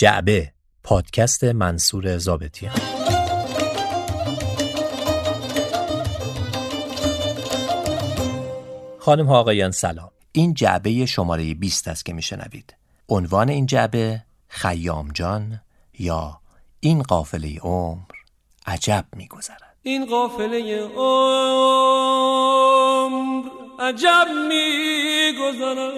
جعبه پادکست منصور زابطیان خانم ها آقایان سلام. این جعبه شماره 20 است که میشنوید. عنوان این جعبه خیام جان یا این قافله عمر عجب میگذرد. این قافله عمر عجب میگذرد.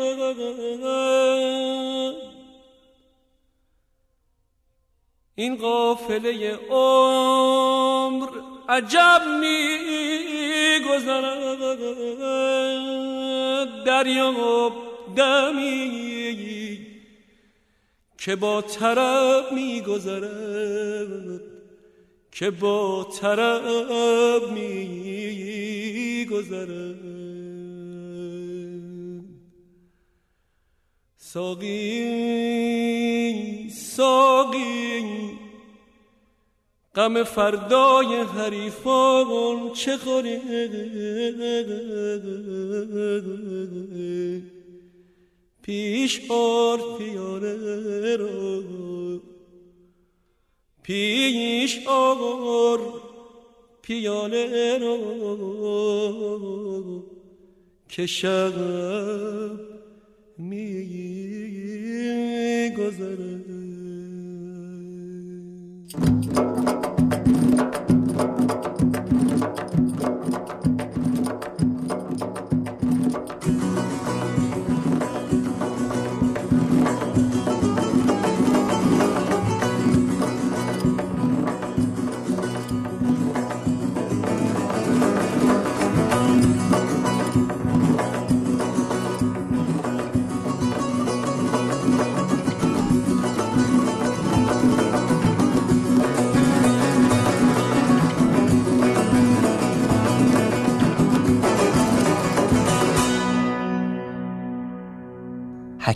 این قافله عمر عجب میگذرد. دریاب دمی که با طرب میگذرد که با طرب میگذرد. ساقی ساقی غم فردای حریفان چه خوری؟ پیش آر پیاله را پیش آر پیاله را که شب می گذره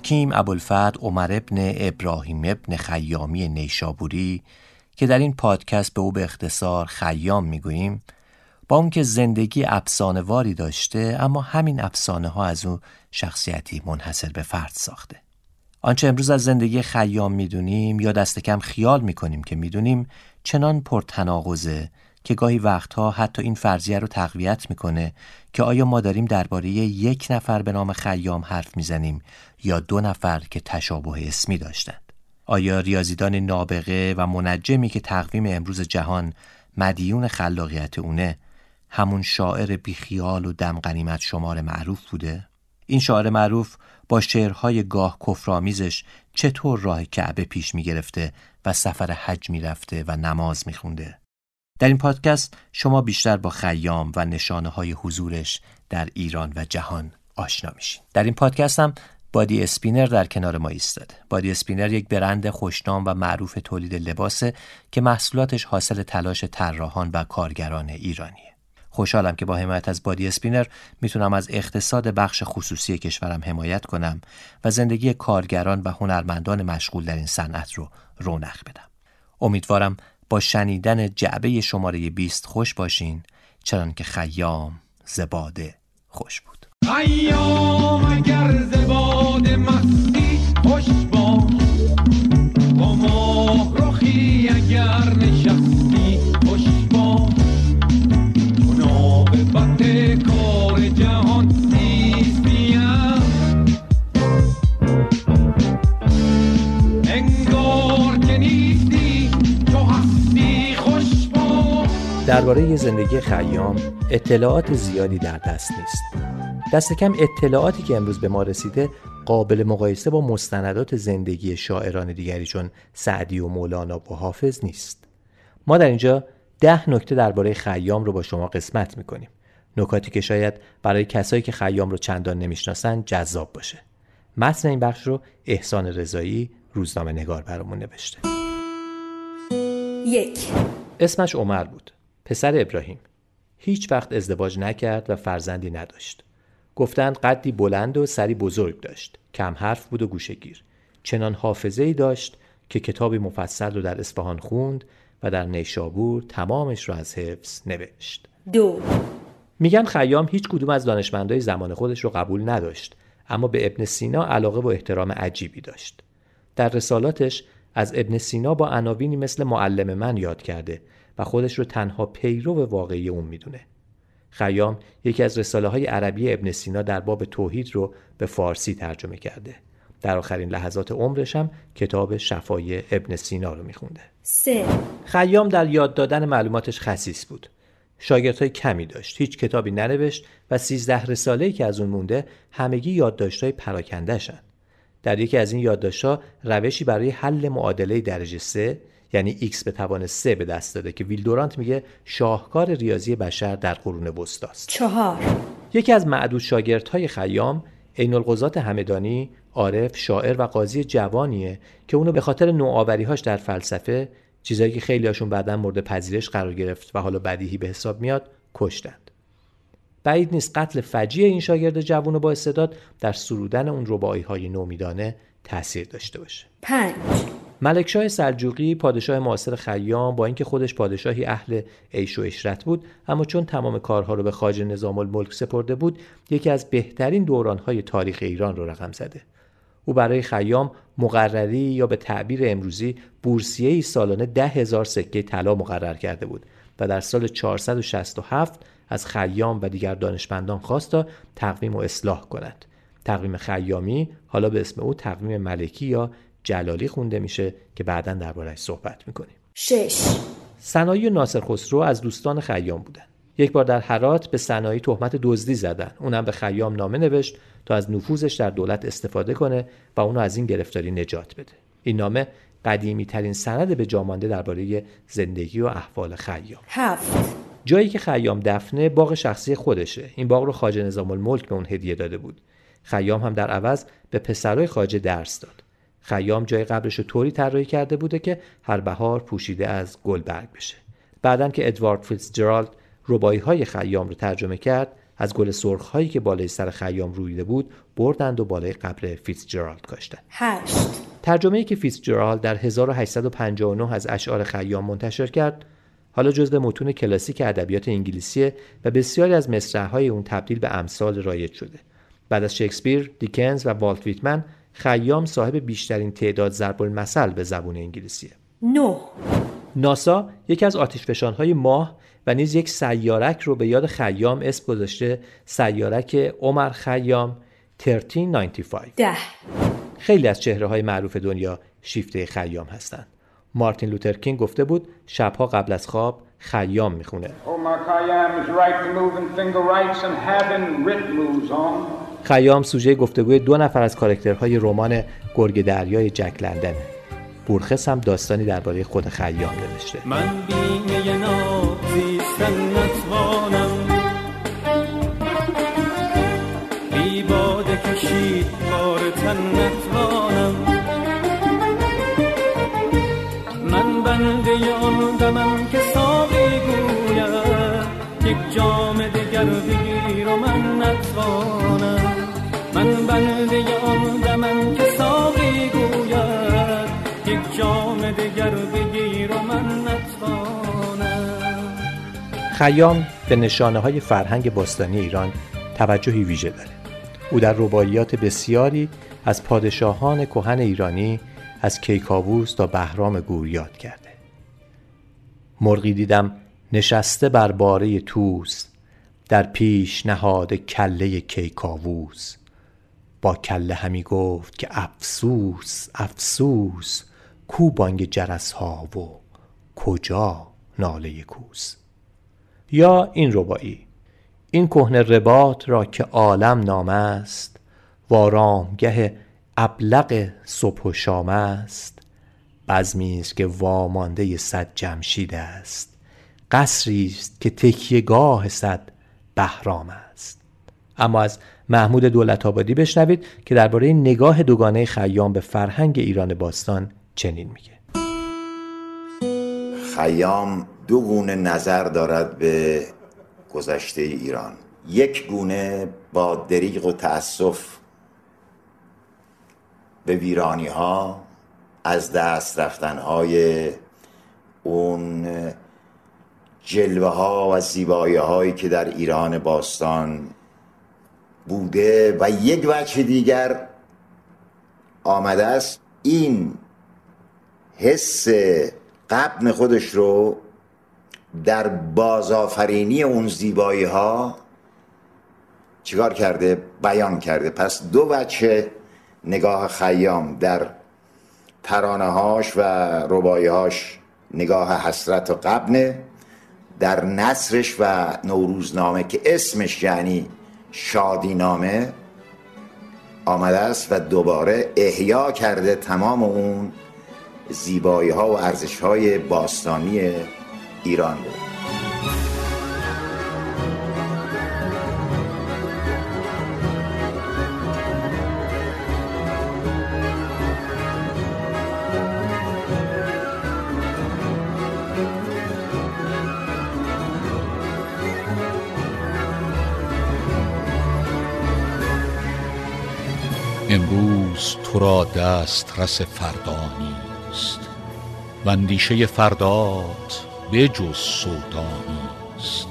حکیم ابوالفضل عمر ابن ابراهیم ابن خیامی نیشابوری که در این پادکست به او به اختصار خیام می‌گوییم با اون که زندگی افسانه داشته اما همین افسانه ها از او شخصیتی منحصر به فرد ساخته. آنچه امروز از زندگی خیام می‌دونیم یا دست کم خیال می‌کنیم که می‌دونیم چنان پرتناقضه که گاهی وقتها حتی این فرضیه رو تقویت می‌کنه که آیا ما داریم درباره یک نفر به نام خیام حرف می‌زنیم یا دو نفر که تشابه اسمی داشتند آیا ریاضیدان نابغه و منجمی که تقویم امروز جهان مدیون خلاقیت اونه همون شاعر بیخیال و دم غنیمت شمار معروف بوده؟ این شاعر معروف با شعرهای گاه کفرآمیزش چطور راه کعبه پیش می گرفته و سفر حج می رفته و نماز می خونده؟ در این پادکست شما بیشتر با خیام و نشانه های حضورش در ایران و جهان آشنا میشین. در این پادکست هم بادی اسپینر در کنار ما ایستاده. بادی اسپینر یک برند خوشنام و معروف تولید لباسه که محصولاتش حاصل تلاش طراحان و کارگران ایرانیه. خوشحالم که با حمایت از بادی اسپینر می‌تونم از اقتصاد بخش خصوصی کشورم حمایت کنم و زندگی کارگران و هنرمندان مشغول در این صنعت رو رونق بدم. امیدوارم با شنیدن جعبه شماره 20 خوش باشین چنان که خیام زباده خوش بود. خیام اگر زباده مستی خوش باش درباره زندگی خیام اطلاعات زیادی در دست نیست. دست کم اطلاعاتی که امروز به ما رسیده قابل مقایسه با مستندات زندگی شاعران دیگری چون سعدی و مولانا و حافظ نیست. ما در اینجا ده نکته درباره خیام رو با شما قسمت می‌کنیم. نکاتی که شاید برای کسایی که خیام رو چندان نمی‌شناسن جذاب باشه. متن این بخش رو احسان رضایی روزنامه نگار برامون نوشته. یک اسمش عمر بود. پسر ابراهیم هیچ وقت ازدواج نکرد و فرزندی نداشت. گفتند قدی بلند و سری بزرگ داشت. کم حرف بود و گوشگیر. چنان حافظه ای داشت که کتابی مفصل رو در اصفهان خوند و در نیشابور تمامش رو از حفظ نوشت. دو میگن خیام هیچ کدوم از دانشمندای زمان خودش رو قبول نداشت اما به ابن سینا علاقه و احترام عجیبی داشت. در رسالاتش از ابن سینا با عناوینی مثل معلم من یاد کرده و خودش رو تنها پیرو واقعی اون می‌دونه. خیام یکی از رساله های عربی ابن سینا در باب توحید رو به فارسی ترجمه کرده. در آخرین لحظات عمرش هم کتاب شفای ابن سینا رو میخونده. سه خیام در یاد دادن معلوماتش خصیص بود. شاگردهای کمی داشت. هیچ کتابی ننوشت و سیزده رساله‌ای که از اون مونده همگی یادداشت‌های پراکندهشن. در یکی از این یادداشت‌ها روشی برای حل معادله درجه سه یعنی x به توان 3 به دست داده که ویلدورانت میگه شاهکار ریاضی بشر در قرون وسطاست. چهار. یکی از معدود شاگردهای خیام عین القضات همدانی عارف شاعر و قاضی جوانیه که اونو به خاطر نوآوری‌هاش در فلسفه چیزایی که خیلی هاشون بعدا مورد پذیرش قرار گرفت و حالا بدیهی به حساب میاد کشتند. بعید نیست قتل فجیع این شاگرد جوان و با استعداد در سرودن اون ربایی های نومیدانه تاثیر داشته باشه. پنج. ملکشاه سلجوقی پادشاه معاصر خیام با اینکه خودش پادشاهی اهل عیش و عشرت بود اما چون تمام کارها رو به خاج نظام الملک سپرده بود یکی از بهترین دورانهای تاریخ ایران رو رقم زده او برای خیام مقرری یا به تعبیر امروزی بورسیه ای سالانه ده هزار سکه طلا مقرر کرده بود و در سال 467 از خیام و دیگر دانشمندان خواست تا تقویم و اصلاح کند. تقویم خیامی حالا به اسم او تقویم ملکی یا جلالی خونده میشه که بعدا دربارهش صحبت می‌کنیم. شش صنایع ناصر خسرو از دوستان خیام بودند. یک بار در هرات به صنایع تهمت دزدی زدن. اونم به خیام نامه نوشت تا از نفوذش در دولت استفاده کنه و اونو از این گرفتاری نجات بده. این نامه قدیمی ترین سند به جامانده درباره زندگی و احوال خیام. هفت جایی که خیام دفنه باغ شخصی خودشه. این باغ رو خواجه نظام الملک به اون هدیه داده بود. خیام هم در عوض به پسرای خواجه درس داد. خیام جای قبرش رو طوری طراحی کرده بوده که هر بهار پوشیده از گل برگ بشه. بعدم که ادوارد فیتزجرالد ربایی های خیام رو ترجمه کرد از گل سرخ هایی که بالای سر خیام رویده بود بردند و بالای قبر فیتزجرالد کاشتند. هشت ترجمه‌ای که فیتزجرالد در 1859 از اشعار خیام منتشر کرد حالا جزو متون کلاسیک ادبیات انگلیسی و بسیاری از مصرع‌های اون تبدیل به امثال رایج شده. بعد از شکسپیر، دیکنز و والت ویتمن خیام صاحب بیشترین تعداد ضرب المثل به زبون انگلیسیه. نه. ناسا یکی از آتشفشانهای ماه و نیز یک سیارک رو به یاد خیام اسم گذاشته سیارک عمر خیام 1395 ده. خیلی از چهره های معروف دنیا شیفته خیام هستند. مارتین لوترکینگ گفته بود شبها قبل از خواب خیام می‌خونه. Omar Khayyam is right the moving finger writes and having writ moves on. خیام سوژه گفتگوی دو نفر از کارکترهای رمان گرگ دریای جک لندنه. بورخس هم داستانی درباره خود خیام نوشته. من خیام به نشانه های فرهنگ باستانی ایران توجهی ویژه داره. او در رباعیات بسیاری از پادشاهان کهن ایرانی از کیکاووس تا بهرام گور یاد کرده. مرغی دیدم نشسته بر باره توس در پیش نهاد کله کیکاووس. با کله همی گفت که افسوس افسوس کو بانگ جرس ها و کجا ناله کوس؟ یا این ربایی. این کهنه رباط را که عالم نام است و آرامگه ابلق صبح و شام است. بزمی است که وامانده صد جمشید است. قصری است که تکیهگاه صد بهرام است. اما از محمود دولت آبادی بشنوید که درباره نگاه دوگانه خیام به فرهنگ ایران باستان چنین میگه. خیام دو گونه نظر دارد به گذشته ایران. یک گونه با دریغ و تأسف به ویرانی ها از دست رفتن های اون جلوه ها و زیبایی هایی که در ایران باستان بوده و یک وجه دیگر آمده است. این حس قبن خودش رو در بازآفرینی اون زیبایی ها چیکار کرده؟ بیان کرده. پس دو وجه نگاه خیام در ترانه هاش و ربایی هاش نگاه حسرت و قبنه در نصرش و نوروزنامه که اسمش یعنی شادینامه آمده است و دوباره احیا کرده تمام اون زیبایی ها و ارزش های باستانی ایران بود. امروز تو را دسترس فردا نیست. و اندیشه فردات به جز سودا نیست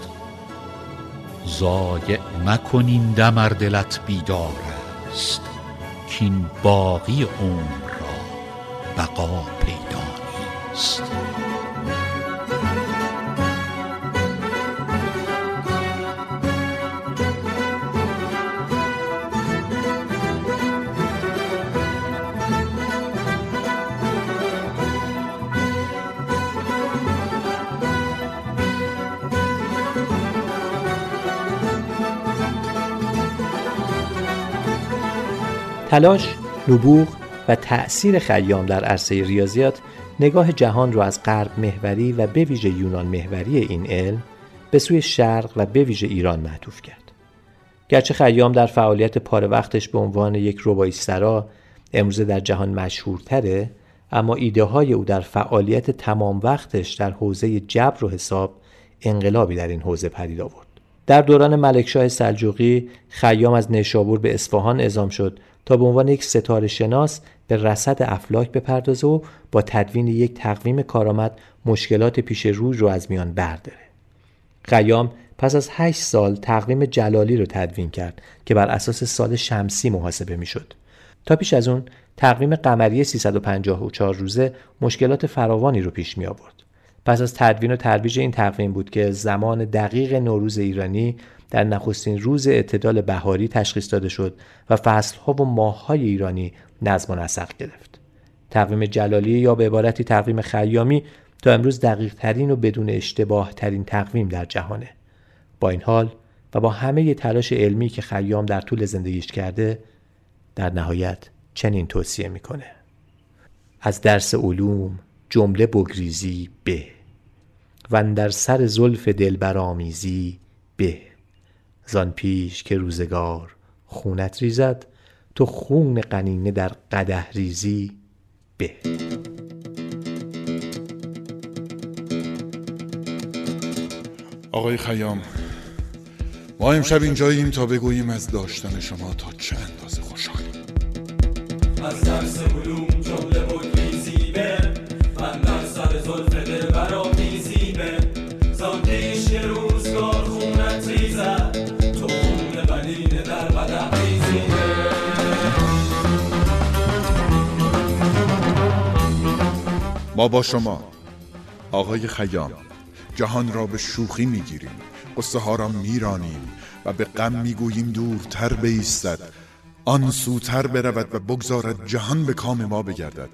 ضایع مکن این دم ار دلت بیدار است کاین باقی عمر را بقا پیدا نیست تلاش، نبوغ و تأثیر خیام در عرصه ریاضیات نگاه جهان را از غرب محوری و به ویژه یونان محوری این علم به سوی شرق و به ویژه ایران معطوف کرد. گرچه خیام در فعالیت پاره وقتش به عنوان یک رباییسترا امروزه در جهان مشهورتره اما ایده های او در فعالیت تمام وقتش در حوزه جبر و حساب انقلابی در این حوزه پدید آورد. در دوران ملکشاه سلجوقی خیام از نیشابور به اصفهان اعزام شد تا به عنوان یک ستاره شناس به رصد افلاک بپردازه و با تدوین یک تقویم کارآمد مشکلات پیش روی رو از میان برداره. خیام پس از هشت سال تقویم جلالی رو تدوین کرد که بر اساس سال شمسی محاسبه می‌شد. تا پیش از اون تقویم قمری 354 روزه مشکلات فراوانی رو پیش می آورد. پس از تدوین و ترویج این تقویم بود که زمان دقیق نوروز ایرانی در نخستین روز اعتدال بهاری تشخیص داده شد و فصلها و ماههای ایرانی نظم و نسق گرفت. تقویم جلالی یا به عبارتی تقویم خیامی تا امروز دقیق ترین و بدون اشتباه ترین تقویم در جهانه. با این حال و با همه تلاش علمی که خیام در طول زندگیش کرده در نهایت چنین توصیه می‌کنه. از درس علوم جمله بگریزی به و در سر زلف دلبرآمیزی به. زان پیش که روزگار خونت ریزد تو خون قنینه در قده ریزی به. آقای خیام ما امشب اینجاییم تا بگوییم از داشتن شما تا چه اندازه خوشحالیم. از درس علوم ما با شما. آقای خیام جهان را به شوخی می‌گیریم قصه ها را میرانیم و به غم می‌گوییم دورتر بیستد. آن سوتر برود و بگذارد جهان به کام ما بگردد.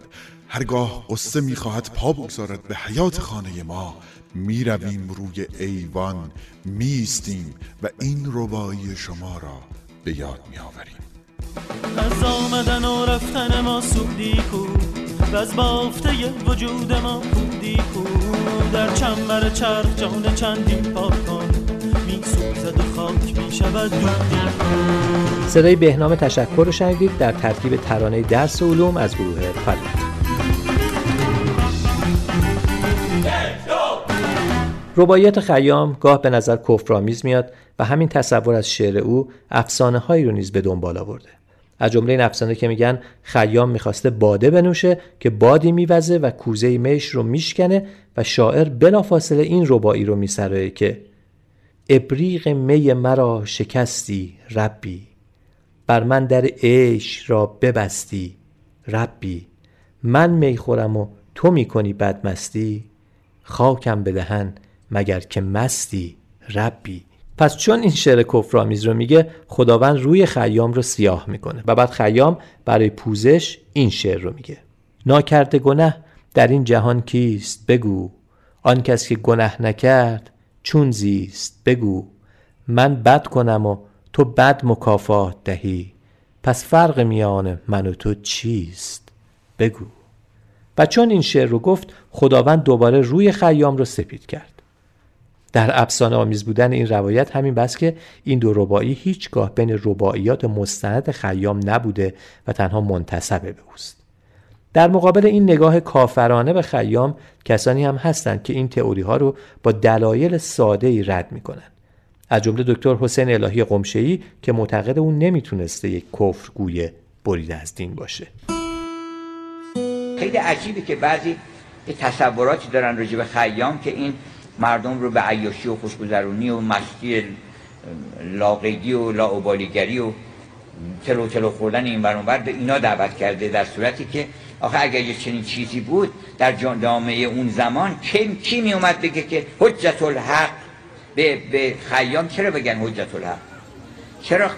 هرگاه قصه می‌خواهد پا بگذارد به حیات خانه ما. می‌رویم روی ایوان میستیم و این ربایی شما را به یاد میآوریم. از آمدن و رفتن ما سودی کو و از بافته وجود ما بودی کو در چنبر چرخ جان چندین پاک کن. می سوزد و خاک می شود دودی صدای بهنام تشکر رو شنیدید در ترکیب ترانه درس علوم از گروه فلوت رباعیات خیام گاه به نظر کفرآمیز میاد و همین تصور از شعر او افسانه هایی رو نیز به دنبال آورده. از جمله این افسانه که میگن خیام می‌خواسته باده بنوشه که بادی میوزه و کوزه میش رو میشکنه و شاعر بلافاصله این ربایی رو میسرایه که ابریق می مرا شکستی ربی بر من در عیش را ببستی ربی. من می خورم و تو می‌کنی بدمستی خاکم بدهن مگر که مستی ربی. پس چون این شعر کفرآمیز رو میگه خداوند روی خیام رو سیاه می‌کنه و بعد خیام برای پوزش این شعر رو میگه. ناکرده گنه در این جهان کیست بگو؟ آن کس که گنه نکرد چون زیست بگو؟ من بد کنم و تو بد مکافات دهی پس فرق میان من و تو چیست بگو؟ و چون این شعر رو گفت خداوند دوباره روی خیام رو سپید کرد. در افسانه آمیز بودن این روایت همین بس که این دو ربایی هیچگاه بین رباعیات مستند خیام نبوده و تنها منتصب به اوست. در مقابل این نگاه کافرانه به خیام کسانی هم هستند که این تئوری ها رو با دلایل ساده ای رد می‌کنن از جمله دکتر حسین الهی قمشه‌ای که معتقد اون نمی‌تونسته یک کفر گویه بریده از دین باشه. خیلی عجیبه که بعضی تصوراتی دارن راجع به خیام که این مردم رو به عیاشی و خوشگذرونی و مستی لاقیدی و لاعبالیگری و تلو تلو خوردن این برانور به اینا دعوت کرده در صورتی که آخه اگر یه چنین چیزی بود در جامعه اون زمان کی, کی می اومد بگه که حجت الحق به, به خیام؟ چرا بگن حجت الحق چرا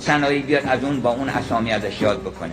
صنایع بیاد از اون با اون اسامی ازش یاد بکنه؟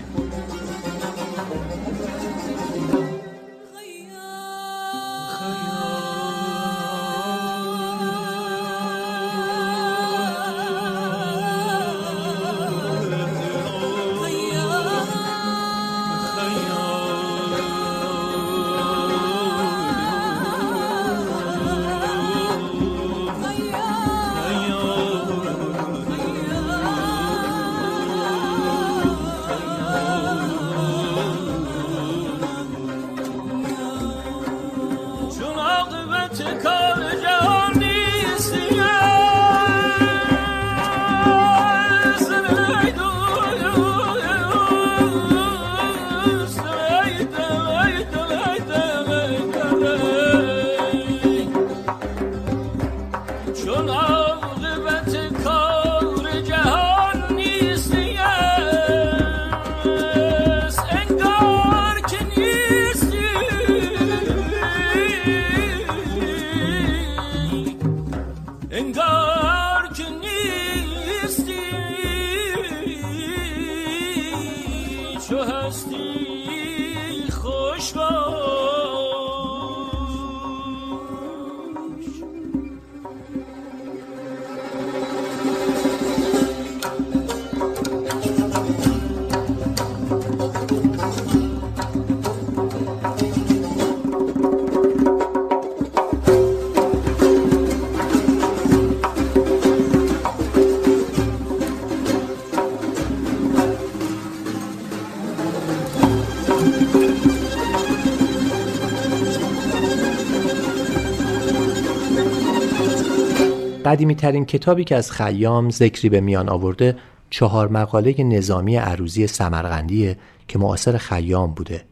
قدیمی ترین کتابی که از خیام ذکری به میان آورده چهار مقاله نظامی عروزی سمرقندیه که معاصر خیام بوده.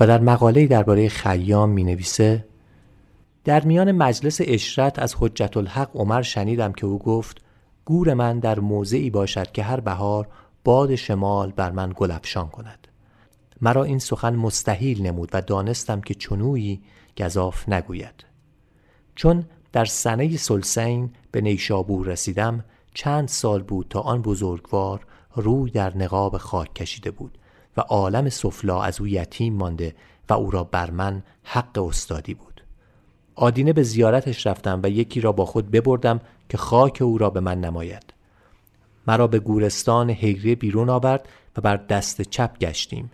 و در مقاله درباره خیام می نویسه در میان مجلس اشرت از حجت الحق عمر شنیدم که او گفت گور من در موضعی باشد که هر بهار باد شمال بر من گل افشان کند. مرا این سخن مستحیل نمود و دانستم که چنویی گذاف نگوید. چون در سنه سلسین به نیشابور رسیدم چند سال بود تا آن بزرگوار روی در نقاب خاک کشیده بود و عالم سفلا از او یتیم مانده و او را بر من حق استادی بود. آدینه به زیارتش رفتم و یکی را با خود ببردم که خاک او را به من نماید. مرا به گورستان هیره بیرون آورد و بر دست چپ گشتیم.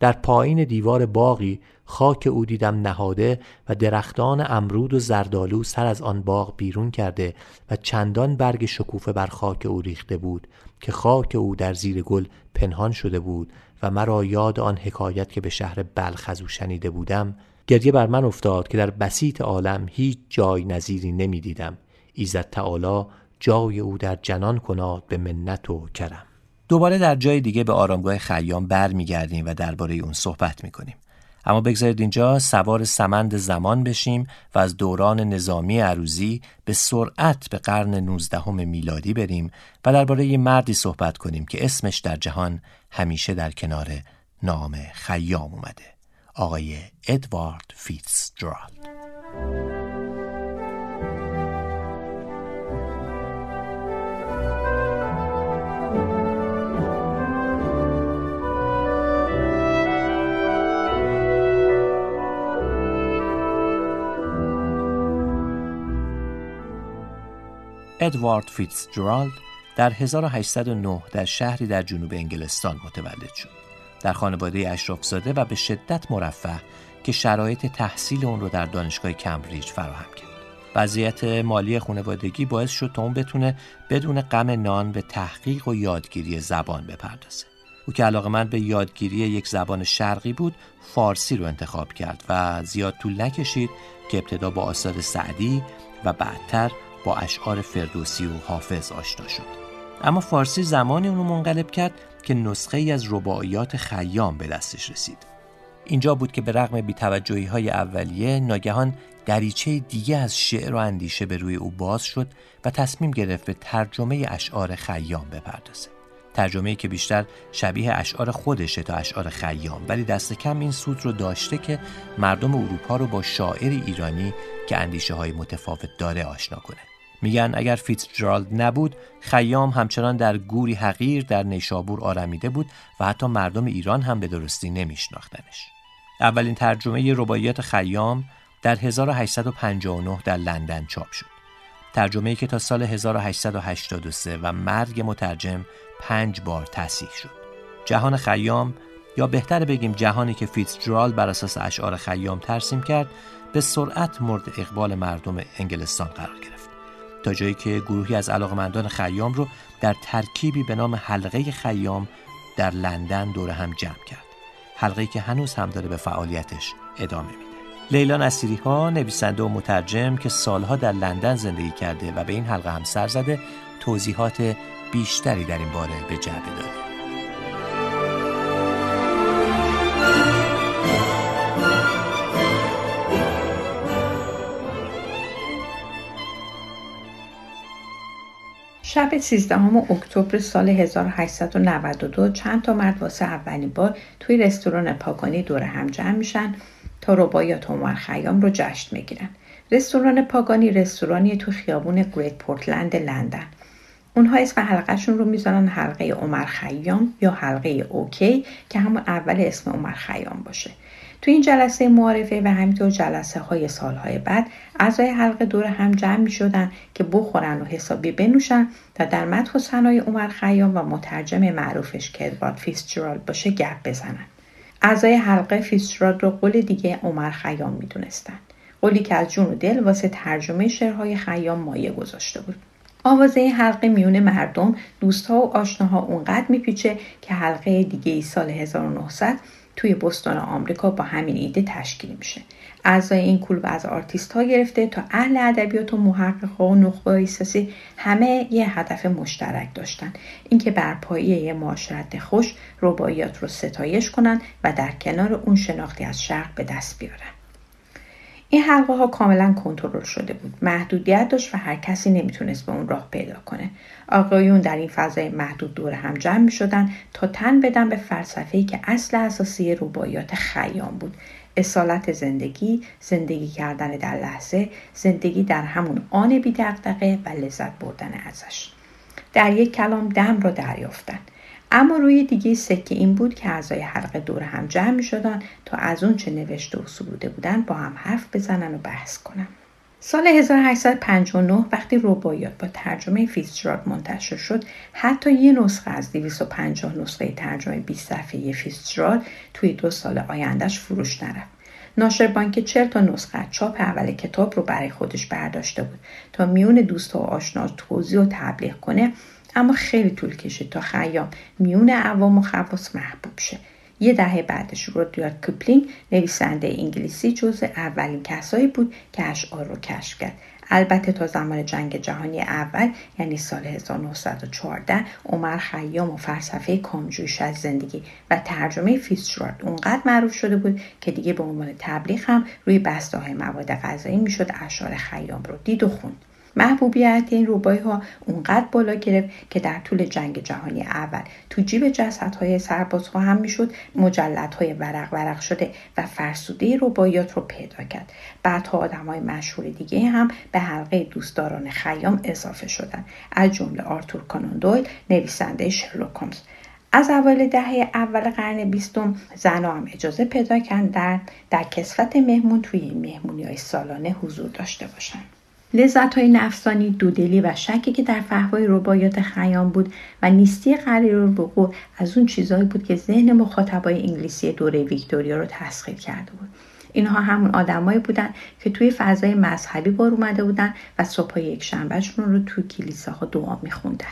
در پایین دیوار باقی خاک او دیدم نهاده و درختان امرود و زردالو سر از آن باغ بیرون کرده و چندان برگ شکوفه بر خاک او ریخته بود که خاک او در زیر گل پنهان شده بود و مرا یاد آن حکایت که به شهر بلخ از او شنیده بودم گریه بر من افتاد که در بسیط عالم هیچ جای نظیری نمی دیدم ایزد تعالی جای او در جنان کناد به منت و کرم. دوباره در جای دیگه به آرامگاه خیام برمیگردیم و درباره اون صحبت می‌کنیم. اما بگذارید اینجا سوار سمند زمان بشیم و از دوران نظامی عروزی به سرعت به قرن 19 میلادی بریم و درباره یه مردی صحبت کنیم که اسمش در جهان همیشه در کنار نام خیام اومده آقای ادوارد فیتزجرالد. ادوارد فیتزجرالد در 1809 در شهری در جنوب انگلستان متولد شد. در خانواده اشرافزاده و به شدت مرفه که شرایط تحصیل اون رو در دانشگاه کمبریج فراهم کرد. وضعیت مالی خانوادگی باعث شد تا اون بتونه بدون غم نان به تحقیق و یادگیری زبان بپردازه. او که علاقه من به یادگیری یک زبان شرقی بود فارسی رو انتخاب کرد و زیاد طول نکشید که ابتدا با آثار سعدی و بعدتر با اشعار فردوسی و حافظ آشنا شد. اما فارسی زمانی اونو منقلب کرد که نسخه ای از رباعیات خیام به دستش رسید. اینجا بود که به رغم بیتوجهی های اولیه ناگهان دریچه دیگه از شعر و اندیشه به روی او باز شد و تصمیم گرفت به ترجمه اشعار خیام بپردازه. ترجمه که بیشتر شبیه اشعار خودشه تا اشعار خیام ولی دست کم این سود رو داشته که مردم اروپا رو با شاعر ایرانی که اندیشه های متفاوت داره آشنا کنه. میگن اگر فیتزجرالد نبود خیام همچنان در گوری حقیر در نیشابور آرمیده بود و حتی مردم ایران هم به درستی نمیشناختنش. اولین ترجمه رباعیات خیام در 1859 در لندن چاپ شد. ترجمه که تا سال 1883 و مرگ مترجم پنج بار تصحیح شد. جهان خیام یا بهتر بگیم جهانی که فیتزجرالد بر اساس اشعار خیام ترسیم کرد به سرعت مورد اقبال مردم انگلستان قرار گرفت. تا جایی که گروهی از علاقمندان خیام رو در ترکیبی به نام حلقه خیام در لندن دور هم جمع کرد. حلقه که هنوز هم داره به فعالیتش ادامه میده. لیلا نصیری ها نویسنده و مترجم که سالها در لندن زندگی کرده و به این حلقه هم سر زده توضیحات بیشتری در این باره به جعبه داده. شب 13 اکتبر سال 1892 چند تا مرد واسه اولین بار توی رستوران پاکانی دور هم جمع میشن تا رباعیات عمر خیام رو جشن می‌گیرن. رستوران پاگانی رستورانی تو خیابون گریت پورتلند لندن. اونها اسم حلقهشون رو می‌ذارن حلقه عمر خیام یا حلقه OK که همون اول اسم عمر خیام باشه. تو این جلسه معارفه و همینطور جلسه های سالهای بعد اعضای حلقه دور هم جمع می شدن که بخورن و حسابی بنوشن و در مدح و ثنای عمر خیام و مترجم معروفش که ادوارد فیتزجرالد باشه گپ بزنن. اعضای حلقه فیتزجرالد رو قل دیگه عمر خیام می‌دونستن. قلی که از جون و دل واسه ترجمه شعرهای خیام مایه گذاشته بود. آوازه حلقه میون مردم دوستها و آشناها اونقدر میپیچه که حلقه دیگه ای سال 1900 توی بوستون آمریکا با همین ایده تشکیل میشه. اعضای این کلوب از آرتیست ها گرفته تا اهل ادبیات و محقق و نخبه سیاسی همه یه هدف مشترک داشتن. اینکه بر پایه یه معاشرت خوش رباعیات رو ستایش کنن و در کنار اون شناختی از شرق به دست بیارن. این حلقه ها کاملا کنترل شده بود. محدودیت داشت و هر کسی نمی‌تونست به اون راه پیدا کنه. آقایون در این فضای محدود دور هم جمع می شدن تا تن بدن به فلسفه‌ای که اصل اساسی رباعیات خیام بود. اصالت زندگی زندگی کردن در لحظه زندگی در همون آن بی و لذت بردن ازش. در یک کلام دم را دریافتن. اما روی دیگه سکه این بود که اعضای حلقه دور هم جمع می شدن تا از اون چه نوشته و سروده بودن با هم حرف بزنن و بحث کنن. سال 1859 وقتی رباعیات با ترجمه فیتزجرالد منتشر شد حتی یه نسخه از 250 نسخه ترجمه 20 صفحه فیتزجرالد توی دو سال آیندهش فروش نرفت ناشر بانک 40 تا نسخه چاپ اول کتاب رو برای خودش برداشته بود تا میون دوست و آشنا توزیع و تبلیغ کنه اما خیلی طول کشید تا خیام میون عوام و خواص محبوب شه. یه دهه بعدش رودیارد کیپلینگ نویسنده انگلیسی جزء اولین کسایی بود که اشعار رو کشف کرد. البته تا زمان جنگ جهانی اول یعنی سال 1914 عمر خیام و فلسفه کامجویش از زندگی و ترجمه فیتزجرالد اونقدر معروف شده بود که دیگه به عنوان تبلیغ هم روی بسته های مواد غذایی می‌شد اشعار خیام رو دید و خوند. محبوبیت این روبایی ها اونقدر بالا گرفت که در طول جنگ جهانی اول تو جیب جسد های سرباز سربازها هم می‌شد مجلدهای ورق ورق شده و فرسوده روبایات رو پیدا کرد بعدها آدمهای مشهور دیگه هم به حلقه دوستداران خیام اضافه شدن از جمله آرتور کانون دویل نویسنده شرلوکومز. از اول دهه اول قرن بیستم زن هم اجازه پیدا کردن در, در کسفت مهمون توی مهمونی های سالانه حضور داشته باشند. لذت های نفسانی دودلی و شکی که در فهوای ربایات خیام بود و نیستی قلیل الوقوع از اون چیزهایی بود که ذهن مخاطبای انگلیسی دوره ویکتوریا رو تسخیر کرده بود. اینها همون آدمایی بودن که توی فضای مذهبی بار اومده بودن و صبح یک شنبهشون رو توی کلیساها دعا میخوندن.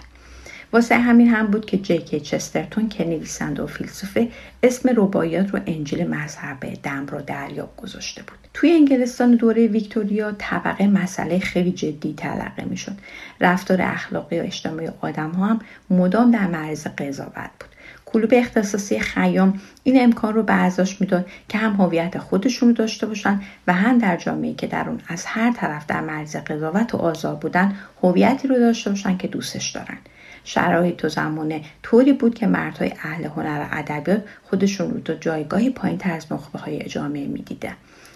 واسه همین هم بود که جیکی چسترتون که نویسنده و فیلسوفه اسم رباعیات رو انجیل مذهب دم رو دریاب گذاشته بود. توی انگلستان دوره ویکتوریا طبقه مسئله خیلی جدی تلقه می‌شد. رفتار اخلاقی و اجتماعی آدم ها هم مدام در معرض قضاوت بود. کلوب اختصاصی خیام این امکان رو به برزاش می‌داد که هم هویت خودشون رو داشته باشن و هم در جامعه که در اون از هر طرف در مرز قضاوت و آزار بودن هویتی رو داشته باشن که دوستش دارن. شرایط تو زمانه طوری بود که مردهای اهل هنر و ادبیات خودشون رو تو جایگاهی پایین تر از نخبه های جامعه می‌دیدن.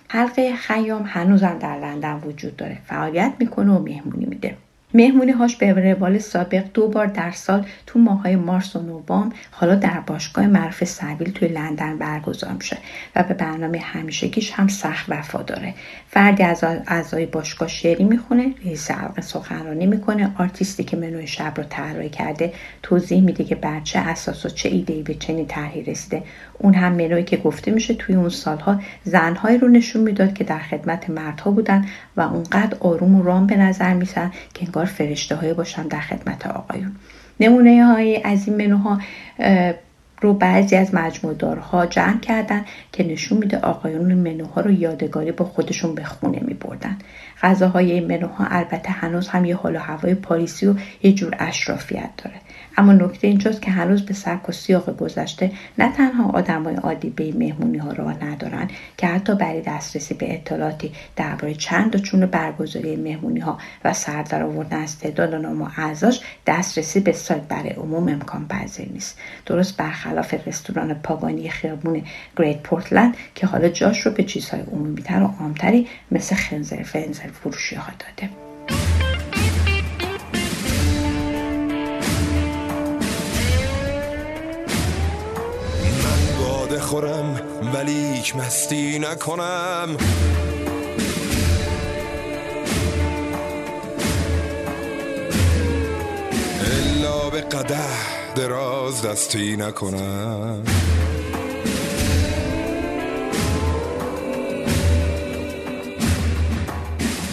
حلقه خیام هنوزم در لندن وجود داره. فعالیت می‌کنه و مهمونی میده. مهمونی هاش به روال سابق دو بار در سال تو ماهای مارس و نوامبر حالا در باشگاه معروف سویل توی لندن برگزار میشه و به برنامه همیشگیش هم سخت وفاداره فردی از اعضای باشگاه شعری می‌خونه رئیس حلقه سخنرانی می‌کنه آرتیستی که منوی شب رو طراحی کرده توضیح میده که بر چه اساس و چه ایدهای به چنین طرحی رسیده. اون هم منوی که گفته میشه توی اون سالها زنهایی رو نشون می‌داد که در خدمت مردها بودن و اونقدر آروم و رام به نظر میسن که انگار فرشته های باشن در خدمت آقایون نمونه های از این منوها رو بعضی از مجموعدارها جمع کردن که نشون میده آقایون منوها رو یادگاری با خودشون به خونه می بردن. غذاهای این منوها البته هنوز هم یه حال و هوای پاریسی و یه جور اشرافیت داره. اما نکته اینجاست که هنوز به سبک و سیاق گذشته نه تنها آدمای عادی به مهمونی ها را ندارن که حتی برای دسترسی به اطلاعاتی درباره چند و چون برگزاری مهمونی ها و سردر آوردن استعداد و اعضاش دسترسی به سایت برای عموم امکان پذیر نیست. درست برخلاف رستوران پاگانی خیابون گریت پورتلند که حالا جاش رو به چیزهای عمومیتر و عامتری مثل خنزر فنزر فروشی ها داده. نخورم یک مستی نکنم. الا به قده دراز دستی نکنم.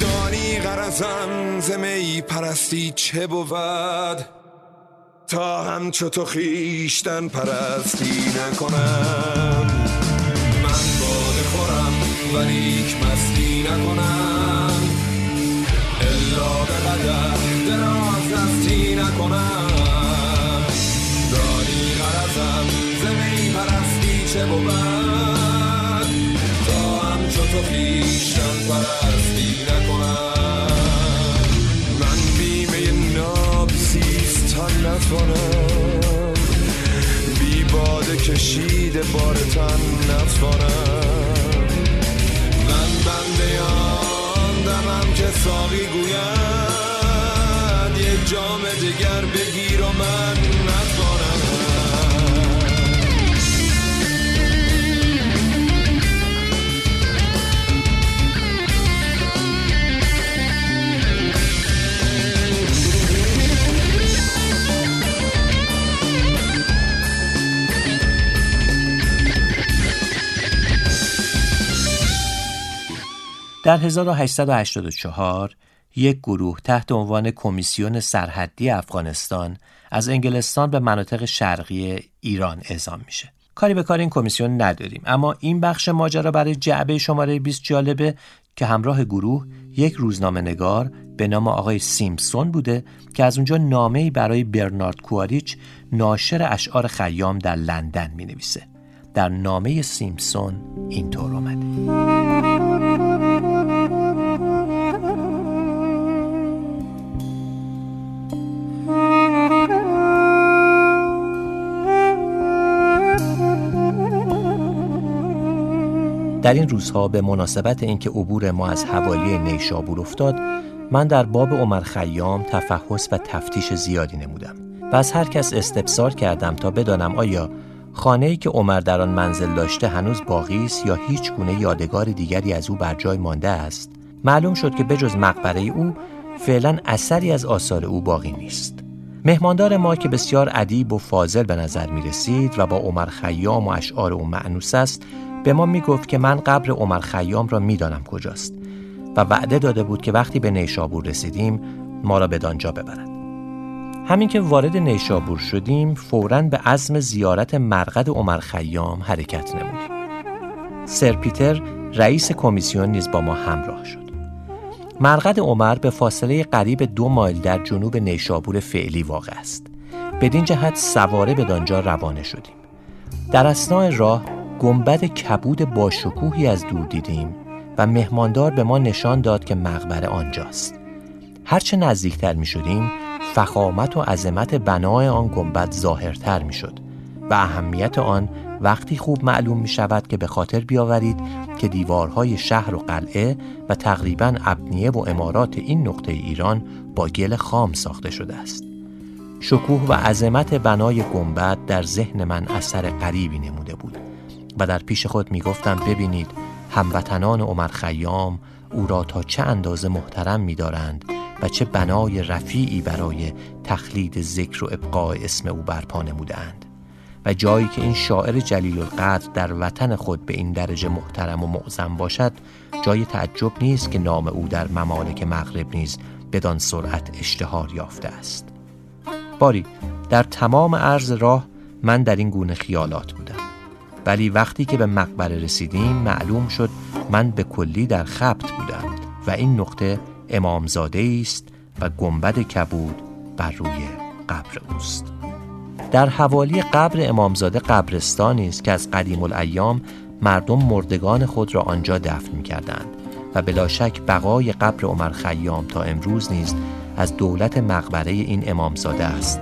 دانی غرزم زمی پرستی چه بود؟ تا همچو تو خیشتن پرستی نکنم. من باده خورم نیک مستی نکنم. الا به قدر دراز دستی نکنم. داری غرزم زمین پرستی چه بود؟ تا همچو تو خیشتن پرستی نکنم. نتوانم بی باد کشیده بار تن نتوانم. من بنده آن دمم که ساقی گوید. یه جام دیگر بگیر و من نتوانم. در 1884 یک گروه تحت عنوان کمیسیون سرحدی افغانستان از انگلستان به مناطق شرقی ایران اعزام میشه. کاری به کار این کمیسیون نداریم اما این بخش ماجرا برای جعبه شماره 20 جالبه که همراه گروه یک روزنامه نگار به نام آقای سیمپسون بوده که از اونجا نامه‌ای برای برنارد کواریچ ناشر اشعار خیام در لندن می نویسه. در نامه سیمپسون اینطور آمده در این روزها به مناسبت اینکه عبور ما از حوالی نیشابور افتاد من در باب عمر خیام تفحص و تفتیش زیادی نمودم و از هر کس استفسار کردم تا بدانم آیا خانه‌ای که عمر در آن منزل داشته هنوز باقی است یا هیچ گونه یادگار دیگری از او بر جای مانده است. معلوم شد که بجز مقبره او فعلا اثری از آثار او باقی نیست. مهماندار ما که بسیار ادیب و فاضل به نظر می رسید و با عمر خیام و اشعار او معنوس است به ما می گفت که من قبر عمر خیام را می‌دانم کجاست و وعده داده بود که وقتی به نیشابور رسیدیم ما را به دانجا ببرد. همین که وارد نیشابور شدیم فوراً به عزم زیارت مرقد عمر خیام حرکت نمودیم سر پیتر رئیس کمیسیون نیز با ما همراه شد. مرقد عمر به فاصله قریب دو مایل در جنوب نیشابور فعلی واقع است. بدین جهت سواره به دانجا روانه شدیم. در اسناع راه گنبد کبود با شکوهی از دور دیدیم و مهماندار به ما نشان داد که مقبره آنجاست هرچه نزدیکتر می شدیم فخامت و عظمت بنای آن گنبد ظاهرتر می شد و اهمیت آن وقتی خوب معلوم می شود که به خاطر بیاورید که دیوارهای شهر و قلعه و تقریبا ابنیه و امارات این نقطه ایران با گل خام ساخته شده است. شکوه و عظمت بنای گنبد در ذهن من اثر غریبی نموده بود و در پیش خود می گفتم ببینید هموطنان عمر خیام او را تا چه اندازه محترم می دارند و چه بنای رفیعی برای تخلید ذکر و ابقاء اسم او برپا نمودند و جایی که این شاعر جلیل القدر در وطن خود به این درجه محترم و معظم باشد جای تعجب نیست که نام او در ممالک مغرب نیز بدان سرعت اشتهار یافته است. باری در تمام عرض راه من در این گونه خیالات بودم. ولی وقتی که به مقبره رسیدیم معلوم شد من به کلی در خبت بودم و این نقطه امامزاده است و گنبد کبود بر روی قبر اوست. در حوالی قبر امامزاده قبرستانی است که از قدیم الایام مردم مردگان خود را آنجا دفن می کردند و بلا شک بقای قبر عمر خیام تا امروز نیز از دولت مقبره این امامزاده است.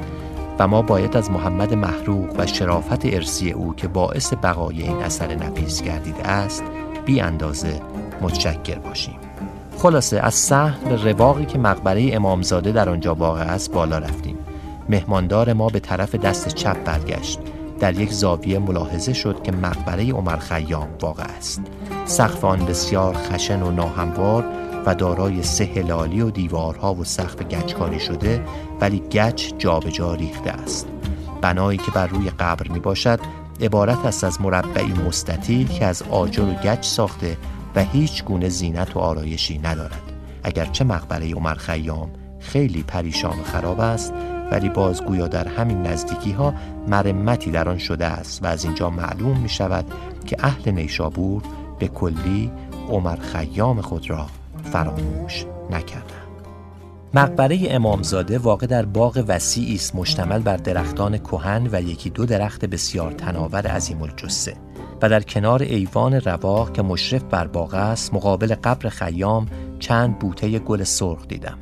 و ما باید از محمد محروق و شرافت ارسی او که باعث بقای این اثر نفیس گردیده است بی اندازه متشکر باشیم. خلاصه از سهل به رواقی که مقبره امامزاده در آنجا واقع است بالا رفتیم. مهماندار ما به طرف دست چپ برگشت. در یک زاویه ملاحظه شد که مقبره عمر خیام واقع است. سقف آن بسیار خشن و ناهموار و دارای سه هلالی و دیوارها و سقف گچکاری شده ولی گچ جابجا ریخته است بنایی که بر روی قبر می باشد عبارت است از مربعی مستطیل که از آجر و گچ ساخته و هیچ گونه زینت و آرایشی ندارد اگرچه مقبره عمر خیام خیلی پریشان و خراب است ولی بازگویا در همین نزدیکی ها مرمتی در آن شده است و از اینجا معلوم می شود که اهل نیشابور به کلی عمر خیام خود را فراموش نکردند. مقبره امامزاده واقع در باغ وسیعی است مشتمل بر درختان کهن و یکی دو درخت بسیار تناور عظیم الجثه و در کنار ایوان رواق که مشرف بر باغ است مقابل قبر خیام چند بوته گل سرخ دیدم.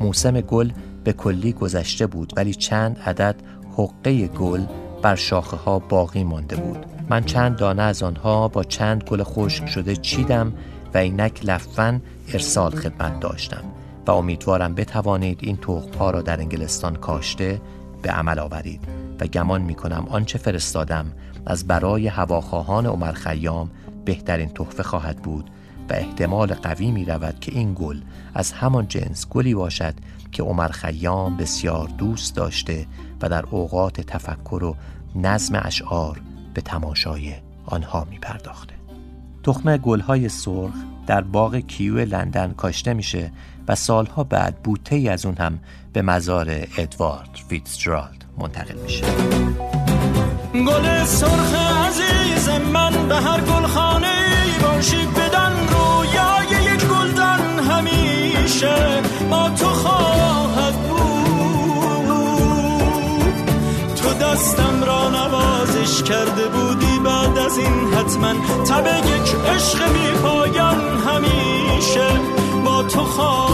موسم گل به کلی گذشته بود ولی چند عدد حقه گل بر شاخه ها باقی مانده بود. من چند دانه از آنها با چند گل خشک شده چیدم و اینک لفن ارسال خدمت داشتم. و امیدوارم بتوانید این تخم را در انگلستان کاشته به عمل آورید و گمان می کنم آنچه فرستادم از برای هواخواهان عمر خیام بهترین تحفه خواهد بود و احتمال قوی می رود که این گل از همان جنس گلی باشد که عمر خیام بسیار دوست داشته و در اوقات تفکر و نظم اشعار به تماشای آنها می پرداخته. تخم گلهای سرخ در باغ کیو لندن کاشته میشه و سالها بعد بوته ای از اون هم به مزار ادوارد فیتزجرالد منتقل میشه. گل سرخ عزیز من به هر گلخانه باشی بدن رویای یک گلدان همیشه با تو خواهد بود. تو دستم را نوازش کرده بودی بعد از این حتما تب یک عشق بی پایان همیشه با تو خواهد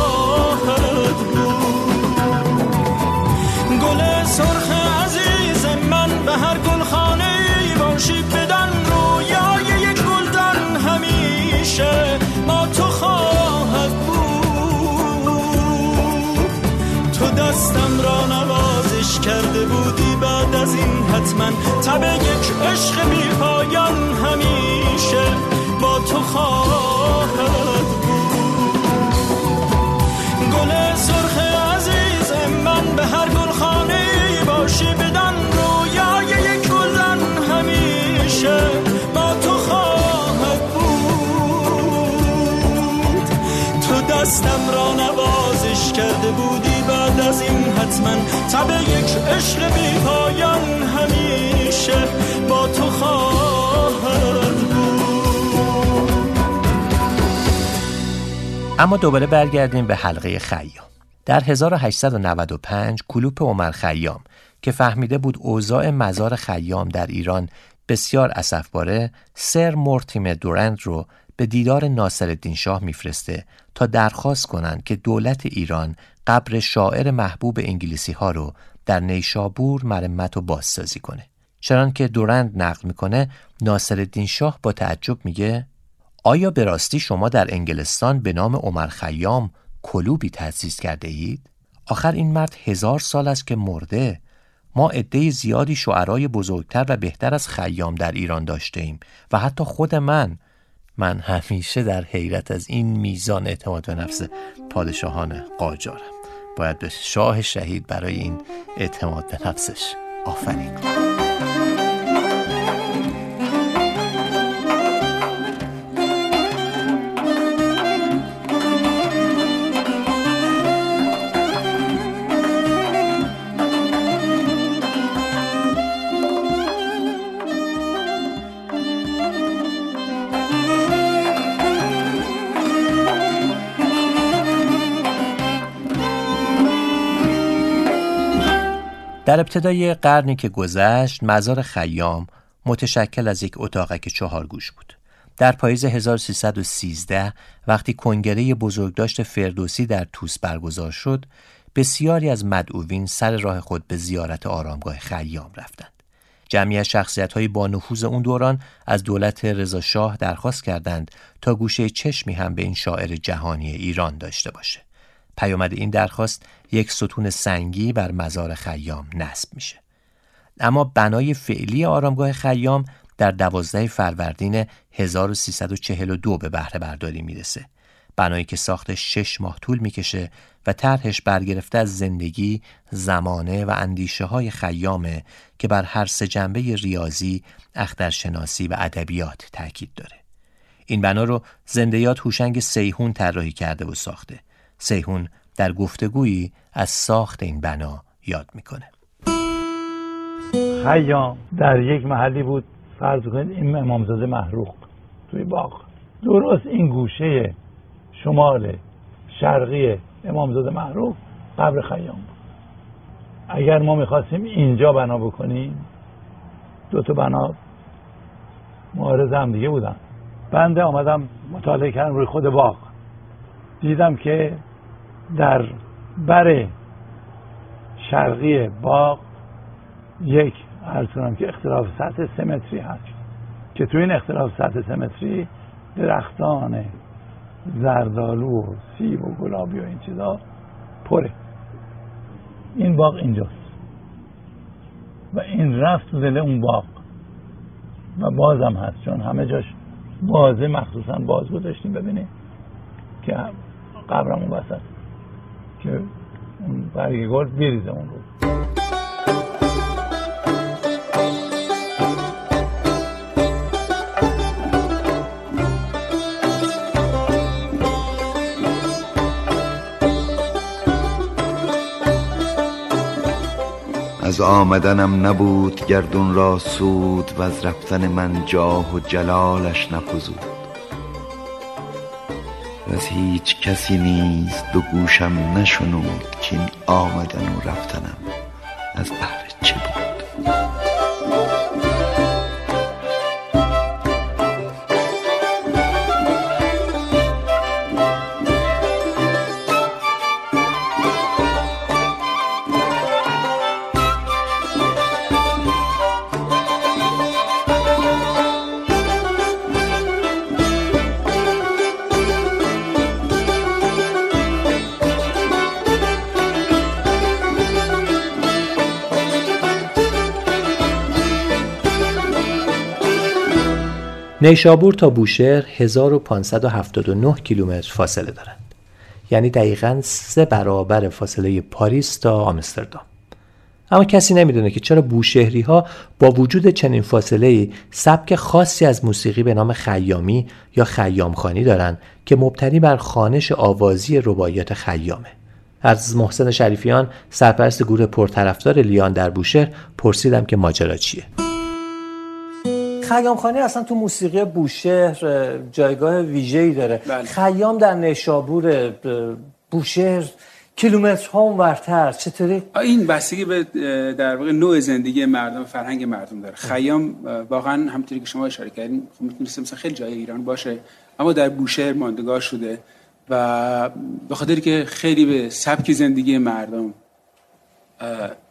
باشی رو رویای یک گلدان همیشه ما تو خواهد بود. تو دستم را نوازش کرده بودی بعد از این حتما تب یک عشق بی پایان همیشه با تو خواهد دستم را نوازش کرده بودی بعد از این حتما. تب یک عشق بی پایان همیشه با تو خواهد اما دوباره برگردیم به حلقه خیام. در 1895 کلوپ عمر خیام که فهمیده بود اوضاع مزار خیام در ایران بسیار اسفباره سر مورتیم دورند رو به دیدار ناصرالدین شاه میفرسته تا درخواست کنند که دولت ایران قبر شاعر محبوب انگلیسی ها رو در نیشابور مرمت و بازسازی کنه. چنان که دورند نقل می‌کنه ناصرالدین شاه با تعجب میگه آیا به راستی شما در انگلستان به نام عمر خیام کلوبی تأسیس کرده اید؟ آخر این مرد هزار سال است که مرده ما عده زیادی شعرای بزرگتر و بهتر از خیام در ایران داشته ایم و حتی خود من من همیشه در حیرت از این میزان اعتماد به نفس پادشاهان قاجارم. باید به شاه شهید برای این اعتماد به نفسش آفرین. کنم در ابتدای قرنی که گذشت مزار خیام متشکل از یک اتاقک چهار گوش بود. در پاییز 1313 وقتی کنگره بزرگداشت فردوسی در توس برگزار شد بسیاری از مدعوین سر راه خود به زیارت آرامگاه خیام رفتند. جمعی از شخصیت های با نفوذ اون دوران از دولت رضا شاه درخواست کردند تا گوشه چشمی هم به این شاعر جهانی ایران داشته باشه. پیامد این درخواست یک ستون سنگی بر مزار خیام نصب میشه. اما بنای فعلی آرامگاه خیام در دوازده فروردین 1342 به بهره برداری می‌رسه. بنایی که ساخت شش ماه طول می‌کشه و طرحش برگرفته از زندگی، زمانه و اندیشه های خیامه که بر هر سه جنبه ریاضی، اخترشناسی و ادبیات تاکید داره. این بنا رو زندیات هوشنگ سیهون طراحی کرده و ساخته. سیهون در گفتگویی از ساخت این بنا یاد می‌کنه. خیام در یک محلی بود فرض کنید این امامزاده محروق توی باغ. درست این گوشه شمال شرقی امامزاده محروق قبر خیام بود. اگر ما می‌خواستیم اینجا بنا بکنیم دو تا بنا معارض هم دیگه بودن. بنده آمدم مطالعه کردم روی خود باغ. دیدم که در بر شرقی باغ یک عرض که اختلاف سطح سمتری هست. که تو این اختلاف سطح سمتری درختان زردالو و سیب و گلابی و این چیزا پره. این باغ اینجاست. و این رفت تو دل اون باغ. و بازم هست چون همه جاش بازه مخصوصا باز گذاشتیم ببینید که قبرمون وسط. که اون برگ گل بریزه اون رو. از آمدنم نبود گردون را سود و از رفتن من جاه و جلالش نفزود. از هیچ کسی نیست دو گوشم نشنود که این آمدن و رفتنم از بهر نیشابور تا بوشهر 1579 کیلومتر فاصله دارند. یعنی دقیقا سه برابر فاصله پاریس تا آمستردام. اما کسی نمی‌دونه که چرا بوشهری ها با وجود چنین فاصله سبک خاصی از موسیقی به نام خیامی یا خیامخانی دارند که مبتنی بر خانش آوازی رباعیات خیامه. از محسن شریفیان سرپرست گروه پرطرفدار لیان در بوشهر پرسیدم که ماجرا چیه. خیام خانی اصلا تو موسیقی بوشهر جایگاه ویژه‌ای داره. بله. خیام در نیشابور بوشهر کیلومترها ورتر. چطوری؟ این بستگی به در واقع نوع زندگی مردم فرهنگ مردم داره. خیام واقعا همونطوری که شما اشاره کردین خب می‌تونست مثلا خیلی جای ایران باشه اما در بوشهر ماندگار شده و به خاطر که خیلی به سبک زندگی مردم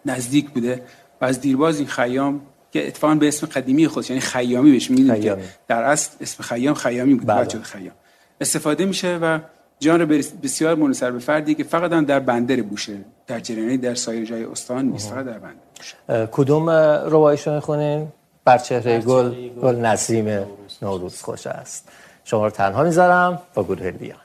نزدیک بوده و از دیرباز این خیام که اتفاقا به اسم قدیمی خودش یعنی خیامی بهش می‌دونید که در اصل اسم خیام خیامی بود بله. خیام. استفاده میشه و جان بسیار منصر به فردی که فقط هم در بندر بوشه در جریانی در سایر جای استان نیست فقط در بندر. کدوم روایشون خونین؟ بر چهره گل گل. نسیم نوروز. خوش است. شما رو تنها می‌ذارم با گروه لیان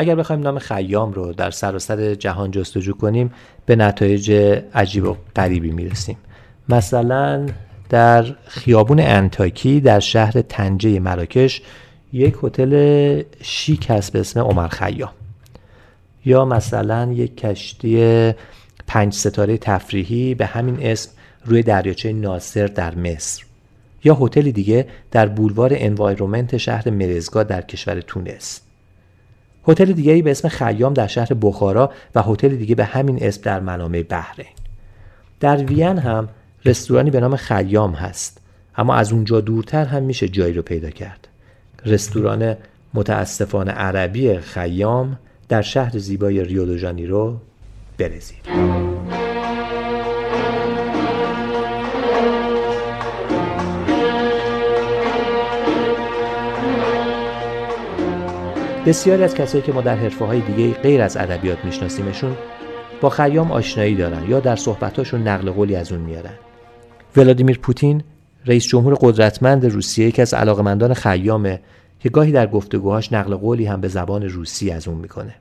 اگر بخوایم نام خیام رو در سراسر جهان جستجو کنیم به نتایج عجیب و غریبی می‌رسیم. مثلا در خیابون انتاکی در شهر تنجه مراکش یک هتل شیک هست به اسم عمر خیام. یا مثلا یک کشتی پنج ستاره تفریحی به همین اسم روی دریاچه ناصر در مصر. یا هتل دیگه در بولوار انوایرومنت شهر مرزگا در کشور تونس. هتل دیگری به اسم خیام در شهر بخارا و هتل دیگه به همین اسم در منامه بحرین در وین هم رستورانی به نام خیام هست اما از اونجا دورتر هم میشه جایی رو پیدا کرد. رستوران متاسفانه عربی خیام در شهر زیبای ریو دو ژانیرو برزیل. بسیاری از کسایی که ما در حرفه های دیگه غیر از ادبیات میشناسیمشون با خیام آشنایی دارن یا در صحبتاشون نقل قولی از اون میارن. ولادیمیر پوتین رئیس جمهور قدرتمند روسیه یکی از علاقمندان خیامه که گاهی در گفتگوهاش نقل قولی هم به زبان روسی از اون می‌کنه.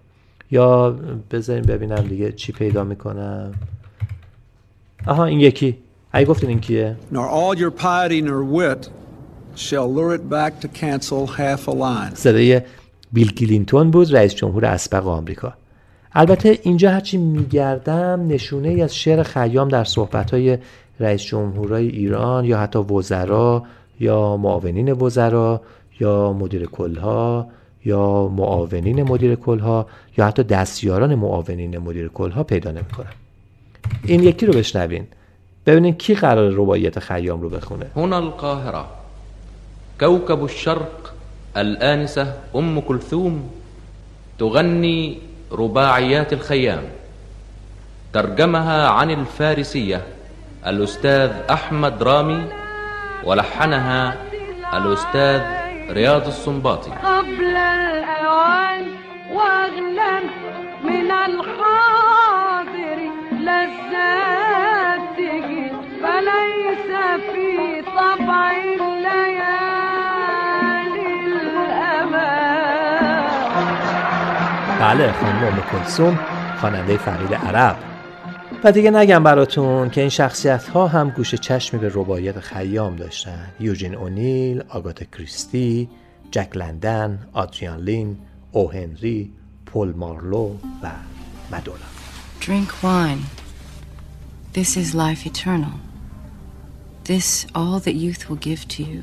یا بذاریم ببینم دیگه چی پیدا می‌کنم. آها این یکی. ای گفتین این کیه؟ Nor all your piety nor wit shall lure it back to cancel half a line. صدای بیل کلینتون بود رئیس جمهور اسبق آمریکا. البته اینجا هرچی میگردم نشونه ای از شعر خیام در صحبتهای رئیس جمهورای ایران یا حتی وزرا یا معاونین وزرا یا مدیر کلها یا معاونین مدیر کلها یا حتی دستیاران معاونین مدیر کلها پیدا نمی‌کنم. این یکی رو بشنوین. ببینین کی قرار رباعیت خیام رو بخونه. هنا القاهرة كوكب الشرق. الآنسة أم كلثوم تغني رباعيات الخيام. ترجمها عن الفارسية الأستاذ أحمد رامي ولحنها الأستاذ رياض السنباطي قبل الأوان وأغلى من الحاضر لذات تجي فليس في طبع بله خانم ام کلثوم خواننده فرید عرب و دیگه نگم براتون که این شخصیت ها هم گوش چشمی به رباعیت خیام داشتن یوجین اونیل، آگات کریستی، جک لندن، آدریان لین، او هنری، پول مارلو و مدونا Drink wine. This is life eternal. This all that youth will give to you.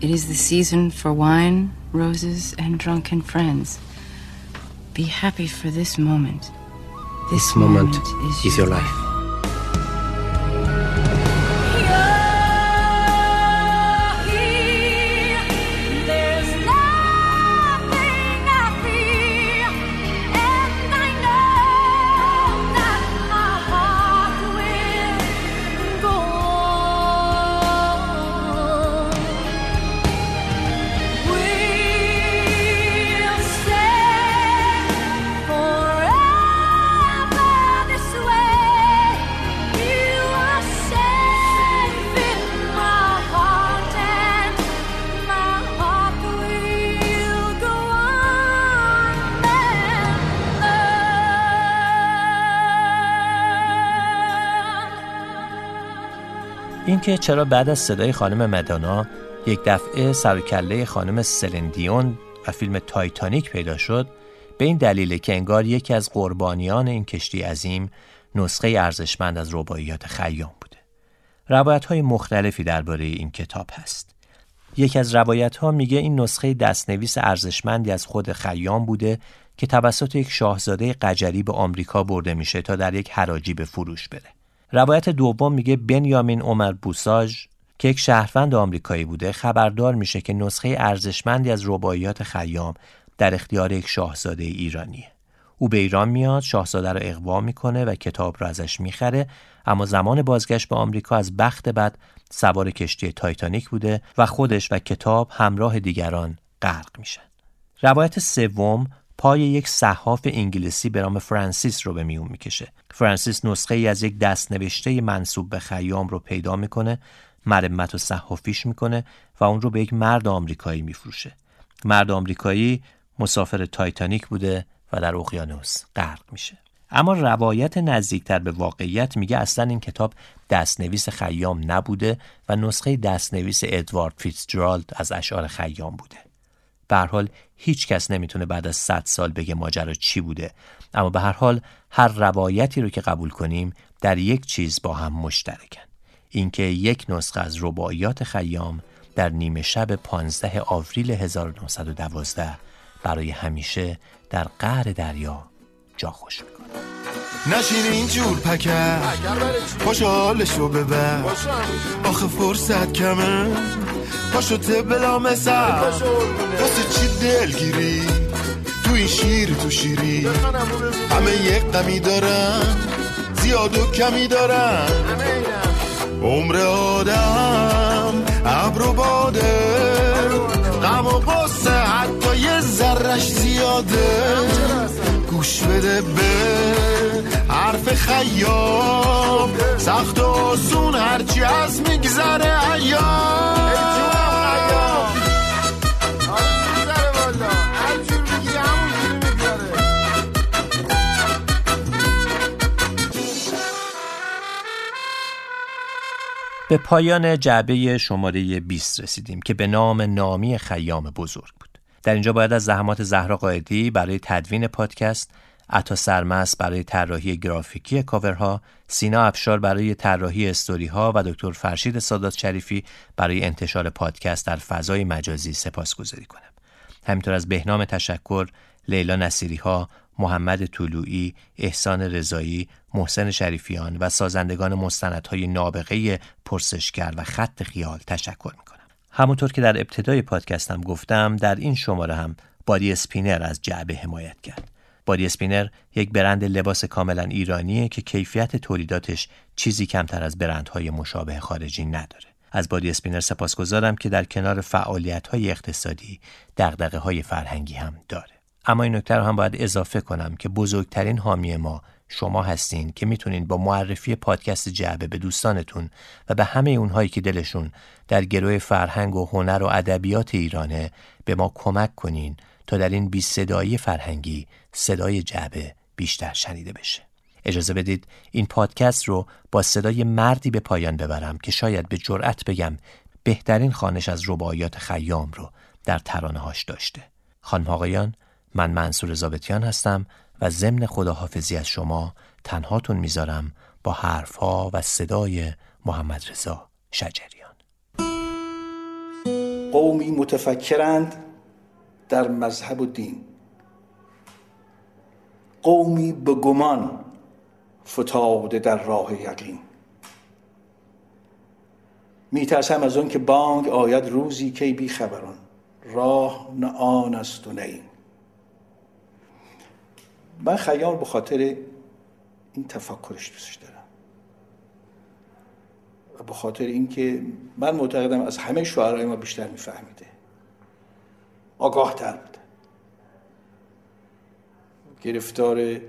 It is the season for wine, roses, and drunken friends. Be happy for this moment. This moment is your life. There's اینکه چرا بعد از صدای خانم مدانا یک دفعه سر کله خانم سلندیون و فیلم تایتانیک پیدا شد به این دلیله که انگار یکی از قربانیان این کشتی عظیم نسخه ارزشمند از رباعیات خیام بوده. روایت های مختلفی درباره این کتاب هست. یکی از روایت ها میگه این نسخه دستنویس ارزشمندی از خود خیام بوده که توسط یک شاهزاده قجری به آمریکا برده میشه تا در یک حراجی به فروش بره. روایت دوم میگه بنیامین عمر بوساژ که یک شهروند آمریکایی بوده خبردار میشه که نسخه ارزشمندی از رباعیات خیام در اختیار یک شاهزاده ایرانیه. او به ایران میاد شاهزاده رو اغوا می‌کنه و کتاب رو ازش می‌خره اما زمان بازگشت به آمریکا از بخت بد سوار کشتی تایتانیک بوده و خودش و کتاب همراه دیگران غرق میشن. روایت سوم پای یک صحاف انگلیسی به نام فرانسیس رو به میون می‌کشه. فرانسیس نسخه ای از یک دستنوشته منسوب به خیام رو پیدا می‌کنه مرمت و صحافیش می‌کنه و اون رو به یک مرد آمریکایی میفروشه. مرد آمریکایی مسافر تایتانیک بوده و در اقیانوس غرق میشه. اما روایت نزدیکتر به واقعیت میگه اصلا این کتاب دستنویس خیام نبوده و نسخه دستنویس ادوارد فیتزجرالد از اشعار خیام بوده. به هر حال هیچ کس نمی‌تونه بعد از 100 سال بگه ماجرا چی بوده. اما به هر حال هر روایتی رو که قبول کنیم در یک چیز با هم مشترکن. اینکه یک نسخه از رباعیات خیام در نیمه شب 15 آوریل 1912 برای همیشه در قعر دریا جا خوش می‌کنه. نشین اینجور پکر پاشو حالشو ببر. آخه فرصت کمه. پاشو بلا مثل واسه چی دلگیری؟ تو این شیر تو شیری. همه یک قمی دارن زیاد و کمی دارن. عمر آدم ابر و باده. غم و حتی یه ذرش زیاده. گوش بده به حرف خیام سخت و آسون هرچی از میگذره ایام به پایان جعبه شماره 20 رسیدیم که به نام نامی خیام بزرگ بود. در اینجا باید از زحمات زهرا قائدی برای تدوین پادکست، عطا سرمس برای طراحی گرافیکی کاورها، سینا افشار برای طراحی استوری ها و دکتر فرشید سادات شریفی برای انتشار پادکست در فضای مجازی سپاسگزاری کنم. همینطور از بهنام تشکر، لیلا نصیری ها، محمد طلوعی، احسان رضایی، محسن شریفیان و سازندگان مستندهای نابغه پرسشگر و خط خیال تشکر می‌کنم. همونطور که در ابتدای پادکستم گفتم در این شماره هم بادی اسپینر از جعبه حمایت کرد. بادی اسپینر یک برند لباس کاملا ایرانیه که کیفیت تولیداتش چیزی کمتر از برندهای مشابه خارجی نداره. از بادی اسپینر سپاسگزارم که در کنار فعالیت های اقتصادی دغدغه های فرهنگی هم داره. اما این نکته رو هم باید اضافه کنم که بزرگترین حامی ما شما هستین که می‌تونین با معرفی پادکست جعبه به دوستانتون و به همه اونهایی که دلشون در گروه فرهنگ و هنر و ادبیات ایرانه به ما کمک کنین تا در این بی صدایی فرهنگی صدای جعبه بیشتر شنیده بشه. اجازه بدید این پادکست رو با صدای مردی به پایان ببرم که شاید به جرأت بگم بهترین خانش از رباعیات خیام رو در ترانه هاش داشته. خانم آقایان من منصور زابتیان هستم و ضمن خداحافظی از شما تنهاتون می‌ذارم با حرفها و صدای محمد رضا شجریان. قومی متفکرند در مذهب و دین. قومی به گمان فتاده در راه یقین. میترسم از اون که بانگ آید روزی کی بی خبران راه نه آن است و نه این. من خیام به خاطر این تفکرش دوستش دارم. به خاطر اینکه من معتقدم از همه شعرهای ما بیشتر میفهمیده. آگاه تر بوده. گرفتار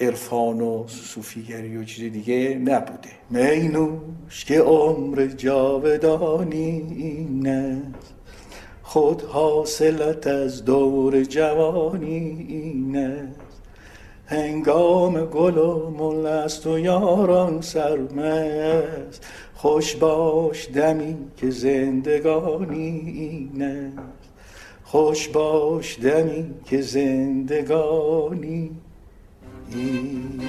عرفان و صوفیگری و چیز دیگه نبوده. مینوش که عمر جاودانی این است. خود حاصلت از دور جوانی این است. هنگام گل و مل است و یاران سرمست. خوش باش دمی که زندگانی این است. خوش باش دمی که زندگانی این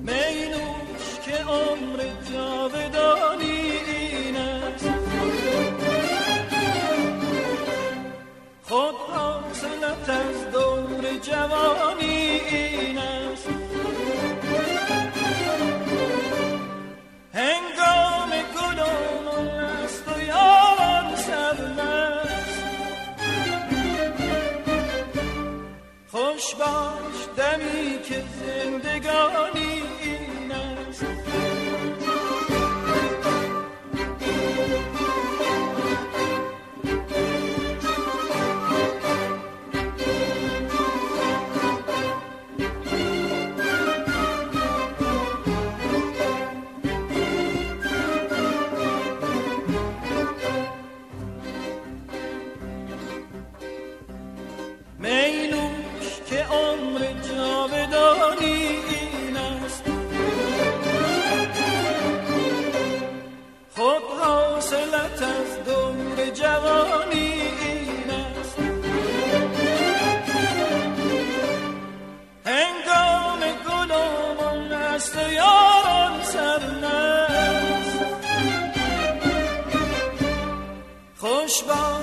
مینوش که عمر جاودانی خود حاصلت از دور جوانی این است هنگام گل و مل است و یاران سرمست خوش باش دمی که زندگانی باش دمی که زندگانی